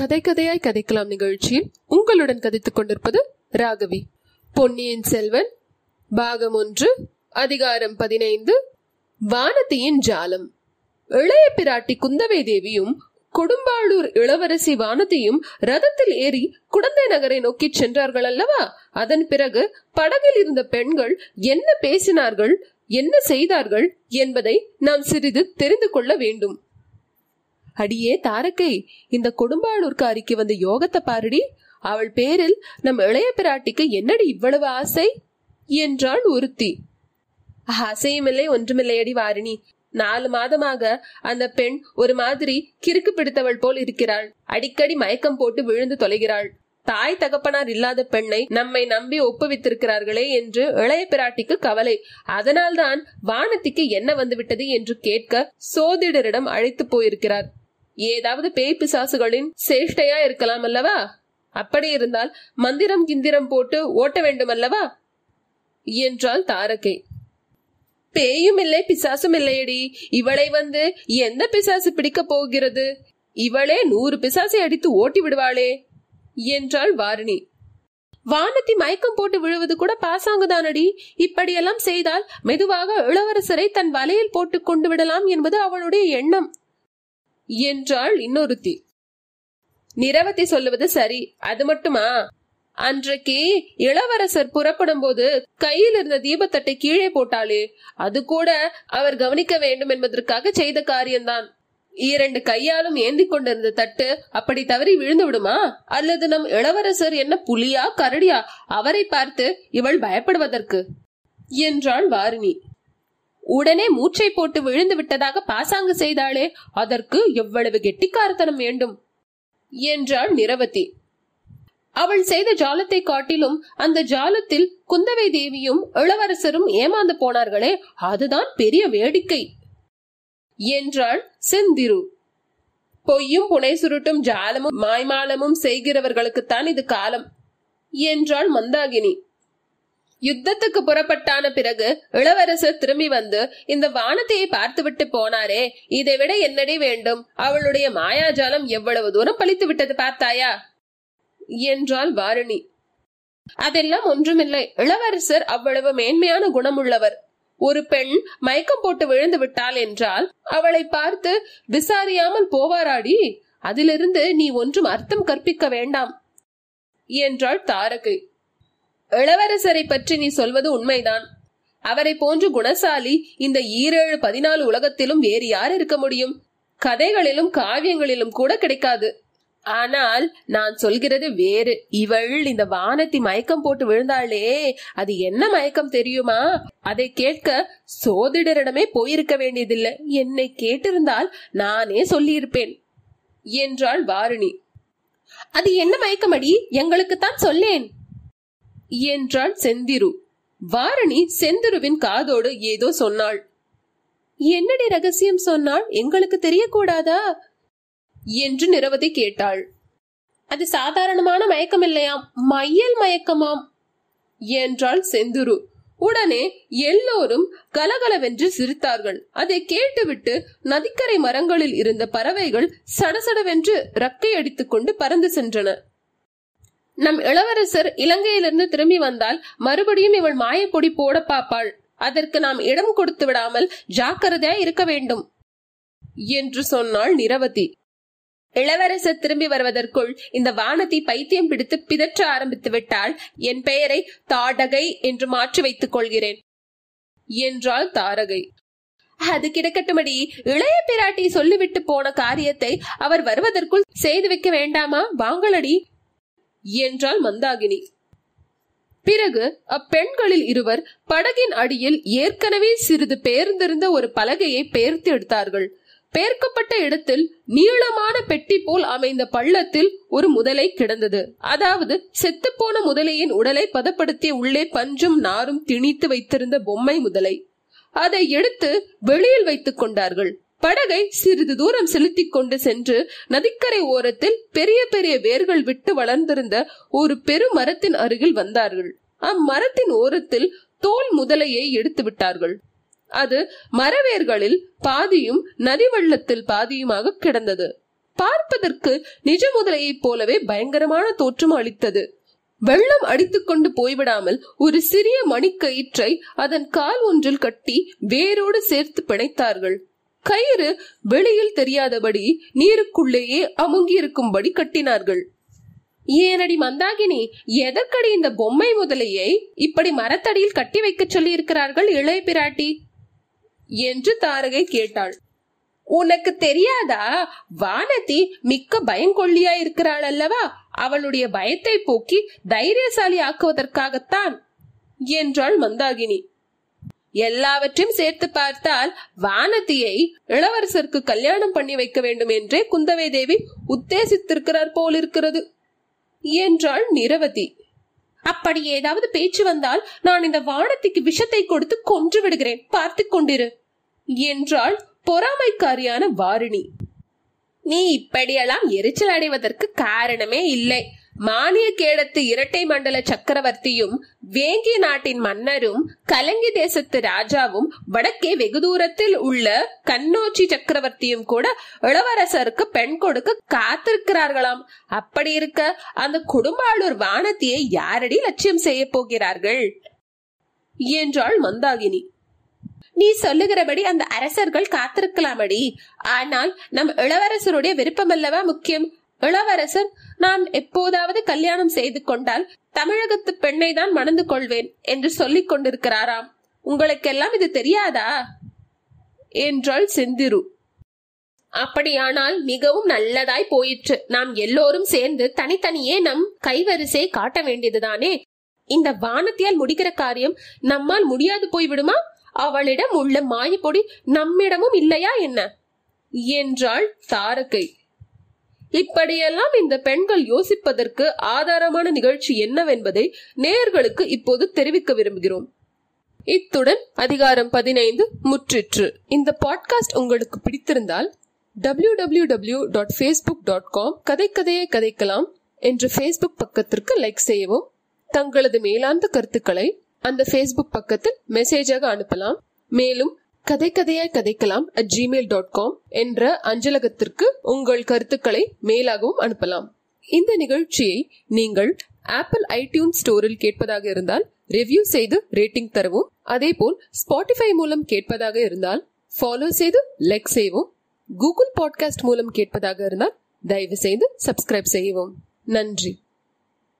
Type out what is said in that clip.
கதை கதையாய் கதைக்கலாம் நிகழ்ச்சியில் உங்களுடன் கதைத்துக் கொண்டிருப்பது ராகவி. பொன்னியின் செல்வன் பாகம் ஒன்று அதிகாரம் பதினைந்து வானதியின் ஜாலம். இளைய பிராட்டி குந்தவை தேவியும் கொடும்பாளூர் இளவரசி வானதியும் ரதத்தில் ஏறி குடந்தை நகரை நோக்கி சென்றார்கள் அல்லவா? அதன் பிறகு படகில் இருந்த பெண்கள் என்ன பேசினார்கள் என்ன செய்தார்கள் என்பதை நாம் சிறிது தெரிந்து கொள்ள வேண்டும். அடியே தாரக்கை இந்த கொடும்பாளூர்காரிக்கு வந்த யோகத்தை பாருடி. அவள் பேரில் நம் இளைய பிராட்டிக்கு என்னடி இவ்வளவு ஆசை? என்றாள் ஒருத்தி. ஆசையுமில்லை ஒன்றுமில்லையடி வாரிணி. நாலு மாதமாக அந்த பெண் ஒரு மாதிரி கிறுக்கு பிடித்தவள் போல் இருக்கிறாள். அடிக்கடி மயக்கம் போட்டு விழுந்து தொலைகிறாள். தாய் தகப்பனார் இல்லாத பெண்ணை நம்மை நம்பி ஒப்புவித்திருக்கிறார்களே என்று இளைய பிராட்டிக்கு கவலை. அதனால்தான் வானத்திக்கு என்ன வந்துவிட்டது என்று கேட்க சோதிடரிடம் அழைத்து போயிருக்கிறார். ஏதாவது பேய் பிசாசுகளின் சேஷ்டையா இருக்கலாம் அல்லவா? அப்படி இருந்தால் மந்திரம் கிந்திரம் போட்டு ஓட்ட வேண்டும் அல்லவா? என்றாள் தாரகை. பேயும் இல்லை பிசாசும் இல்லையடி. இவளை வந்து எந்த பிசாசு பிடிக்க போகிறது? இவளே நூறு பிசாசை அடித்து ஓட்டி விடுவாளே என்றாள் வாரிணி. வானத்தி மயக்கம் போட்டு விழுவது கூட பாசாங்குதானடி. இப்படியெல்லாம் செய்தால் மெதுவாக இளவரசரை தன் வலையில் போட்டுக் கொண்டு விடலாம் என்பது அவளுடைய எண்ணம். என்றாள் இன்னொருத்தி. நிரவத்தி சொல்லுவது சரி அது மட்டுமா? அன்றைக்கு இளவரசர் புறப்படும் போது கையில் இருந்த தீபத்தட்டை கீழே போட்டாளே அது கூட அவர் கவனிக்க வேண்டும் என்பதற்காக செய்த காரியம்தான். இரண்டு கையாலும் ஏந்தி கொண்டிருந்த தட்டு அப்படி தவறி விழுந்து விடுமா? அல்லது நம் இளவரசர் என்ன புலியா கரடியா? அவரை பார்த்து இவள் பயப்படுவதற்கு என்றாள் வாரிணி. உடனே மூச்சை போட்டு விழுந்து விட்டதாக பாசாங்கு செய்தாளே அதற்கு எவ்வளவு கெட்டிக்காரத்தனம் வேண்டும்? என்றாள் நிரவதி. அவள் செய்த ஜாலத்தை காட்டிலும் அந்த ஜாலத்தில் குந்தவை தேவியும் இளவரசரும் ஏமாந்து போனார்களே அதுதான் பெரிய வேடிக்கை என்றாள் செந்திரு. பொய்யும் புனை சுருட்டும் ஜாலமும் மாய்மாலமும் செய்கிறவர்களுக்குத்தான் இது காலம் என்றாள் மந்தாகினி. யுத்தத்துக்கு புறப்பட்டான பிறகு இளவரசர் திரும்பி வந்து இந்த வானத்தையை பார்த்துவிட்டு போனாரே இதை விட என்னடி வேண்டும்? அவளுடைய மாயாஜாலம் எவ்வளவு தூரம் பழித்து விட்டது பார்த்தாயா? என்றாள் வாரணி. அதெல்லாம் ஒன்றுமில்லை. இளவரசர் அவ்வளவு மேன்மையான குணமுள்ளவர். ஒரு பெண் மயக்கம் போட்டு விழுந்து விட்டாள் என்றால் அவளை பார்த்து விசாரியாமல் போவாராடி? அதிலிருந்து நீ ஒன்றும் அர்த்தம் கற்பிக்க வேண்டாம் என்றாள் தாரகை. இளவரசரை பற்றி நீ சொல்வது உண்மைதான். அவரை போன்று குணசாலி இந்த ஈரேழு பதினாலு உலகத்திலும் வேறு யார் இருக்க முடியும்? கதைகளிலும் காவியங்களிலும் கூட கிடைக்காது. ஆனால் நான் சொல்கிறது வேறு. இவள் இந்த வானத்தி மயக்கம் போட்டு விழுந்தாளே அது என்ன மயக்கம் தெரியுமா? அதை கேட்க சோதிடரிடமே போயிருக்க வேண்டியதில்லை. என்னை கேட்டிருந்தால் நானே சொல்லியிருப்பேன் என்றாள் வாரிணி. அது என்ன மயக்கமடி? எங்களுக்குத்தான் சொல்லேன். என்றாள் செந்திரு. வாரணி செந்திருவின் காதோடு ஏதோ சொன்னாள். என்னடி ரகசியம் சொன்னால் எங்களுக்கு தெரியக்கூடாதா? என்று நிரவதி கேட்டாள். அது சாதாரணமான மயக்கம் இல்லையாம் மையல் மயக்கமாம் என்றாள் செந்துரு. உடனே எல்லோரும் கலகலவென்று சிரித்தார்கள். அதை கேட்டுவிட்டு நதிக்கரை மரங்களில் இருந்த பறவைகள் சடசடவென்று ரக்கை அடித்துக் கொண்டு பறந்து சென்றன. நம் இளவரசர் இலங்கையிலிருந்து திரும்பி வந்தால் மறுபடியும் இவள் மாயப்பொடி போட பாப்பாள் அதற்கு நாம் இடம் கொடுத்து விடாமல் ஜாக்கிரதையா இருக்க வேண்டும். என்று சொன்னாள் நிரவதி. இளவரசர் திரும்பி வருவதற்குள் இந்த வானதி பைத்தியம் பிடித்து பிதற்ற ஆரம்பித்து விட்டால் என் பெயரை தாடகை என்று மாற்றி வைத்துக் கொள்கிறேன். என்றாள் தாரகை. அது கிடக்கட்டுமடி. இளைய பிராட்டி சொல்லிவிட்டு போன காரியத்தை அவர் வருவதற்குள் செய்து வைக்க வேண்டாமா? வாங்களடி. என்றாள் மந்தாகினி. பிறகு அப்பெண்களில் இருவர் படகின் அடியில் ஏற்கனவே சிறிது பெயர்ந்திருந்த ஒரு பலகையை பெயர்த்து எடுத்தார்கள். பெயர்க்கப்பட்ட இடத்தில் நீளமான பெட்டி போல் அமைந்த பள்ளத்தில் ஒரு முதலை கிடந்தது. அதாவது செத்துப்போன முதலையின் உடலை பதப்படுத்திய உள்ளே பஞ்சும் நாரும் திணித்து வைத்திருந்த பொம்மை முதலை. அதை எடுத்து வெளியில் வைத்துக் கொண்டார்கள். படகை சிறிது தூரம் செலுத்திக் கொண்டு சென்று நதிக்கரை ஓரத்தில் பெரிய பெரிய வேர்கள் விட்டு வளர்ந்திருந்த ஒரு பெருமரத்தின் அருகில் வந்தார்கள். அம்மரத்தின் ஓரத்தில் தோல் முதலையை எடுத்து விட்டார்கள். அது மரவேர்களில் பாதியும் நதி வெள்ளத்தில் பாதியுமாக கிடந்தது. பார்ப்பதற்கு நிஜ முதலையைப் போலவே பயங்கரமான தோற்றம் அளித்தது. வெள்ளம் அடித்துக்கொண்டு போய்விடாமல் ஒரு சிறிய மணிக்கயிற்றை அதன் கால் ஒன்றில் கட்டி வேரோடு சேர்த்து பிணைத்தார்கள். கயிறு வெளியில் தெரியாதபடி நீருக்குள்ளேயே அமுங்கி இருக்கும்படி கட்டினார்கள். ஏனடி மந்தாகினி எதற்கடி இந்த பொம்மை முதலையை இப்படி மரத்தடியில் கட்டி வைக்க சொல்லி இருக்கிறார்கள் இளைய பிராட்டி? என்று தாரகை கேட்டாள். உனக்கு தெரியாதா? வானதி மிக்க பயங்கொள்ளியா இருக்கிறாள் அல்லவா அவளுடைய பயத்தை போக்கி தைரியசாலி ஆக்குவதற்காகத்தான் என்றாள் மந்தாகினி. எல்லாவற்றையும் சேர்த்து பார்த்தால் வானதியை இளவரசருக்கு கல்யாணம் பண்ணி வைக்க வேண்டும் என்றே குந்தவை தேவி உத்தேசித்திருக்கிறார் போலிருக்கிறது. என்றாள் நிரவதி. அப்படி ஏதாவது பேச்சு வந்தால் நான் இந்த வானத்திக்கு விஷத்தை கொடுத்து கொன்று விடுகிறேன். பார்த்து கொண்டிரு. என்றாள் பொறாமைக்காரியான வாரிணி. நீ இப்படியெல்லாம் எரிச்சல் அடைவதற்கு காரணமே இல்லை. மானிய கேடத்து இரட்டை மண்டல சக்கரவர்த்தியும் வேங்கி நாட்டின் மன்னரும் கலங்கி தேசத்து ராஜாவும் வடக்கே வெகு தூரத்தில் உள்ள கண்ணோச்சி சக்கரவர்த்தியும் கூட இளவரசருக்கு பெண் கொடுக்க காத்திருக்கிறார்களாம். அப்படி இருக்க அந்த குடும்பாளூர் வானத்தியை யாரடி லட்சியம் செய்ய போகிறார்கள்? என்றாள் மந்தாகினி. நீ சொல்லுகிறபடி அந்த அரசர்கள் காத்திருக்கலாமடி. ஆனால் நம் இளவரசருடைய விருப்பமல்லவா முக்கியம்? இளவரசர் நான் எப்போதாவது கல்யாணம் செய்து கொண்டால் தமிழகத்து பெண்ணை தான் மணந்து கொள்வேன் என்று சொல்லிக் கொண்டிருக்கிறாராம். உங்களுக்கெல்லாம் இது தெரியாதா? என்றாள் செந்திரு. அப்படியானால் மிகவும் நல்லதாய் போயிற்று. நாம் எல்லோரும் சேர்ந்து தனித்தனியே நம் கைவரிசை காட்ட வேண்டியதுதானே? இந்த வானத்தியால் முடிக்கிற காரியம் நம்மால் முடியாது போய்விடுமா? அவளிடம் உள்ள மாயப்பொடி நம்மிடமும் இல்லையா என்ன? என்றாள் தாரகை. இப்படியெல்லாம் இந்த பெண்கள் யோசிப்பதற்கு ஆதாரமான நிகழ்ச்சி என்னவென்பதை நேயர்களுக்கு இப்போது தெரிவிக்க விரும்புகிறோம். இத்துடன் அதிகாரம் பதினைந்து முற்றிற்று. இந்த பாட்காஸ்ட் உங்களுக்கு பிடித்திருந்தால் W W W dot Facebook dot com கதை கதையை கதைக்கலாம் என்ற ஃபேஸ்புக் பக்கத்திற்கு லைக் செய்யவும். தங்களது மேலாந்த கருத்துக்களை அந்த ஃபேஸ்புக் பக்கத்தில் மெசேஜாக அனுப்பலாம். மேலும் கதை கதையாய் கதைக்கலாம் அட் ஜிமெயில் டாட் காம் என்ற அஞ்சலகத்திற்கு உங்கள் கருத்துக்களை மேலாகவும் அனுப்பலாம். இந்த நிகழ்ச்சியை நீங்கள் ஆப்பிள் ஐடியூன் ஸ்டோரில் கேட்பதாக இருந்தால் ரிவ்யூ செய்து ரேட்டிங் தரவும். அதேபோல் ஸ்பாட்டிஃபை மூலம் கேட்பதாக இருந்தால் ஃபாலோ செய்து லைக் செய்வோம் கூகுள் பாட்காஸ்ட் மூலம் கேட்பதாக இருந்தால் தயவு செய்து சப்ஸ்கிரைப் செய்யவும். நன்றி.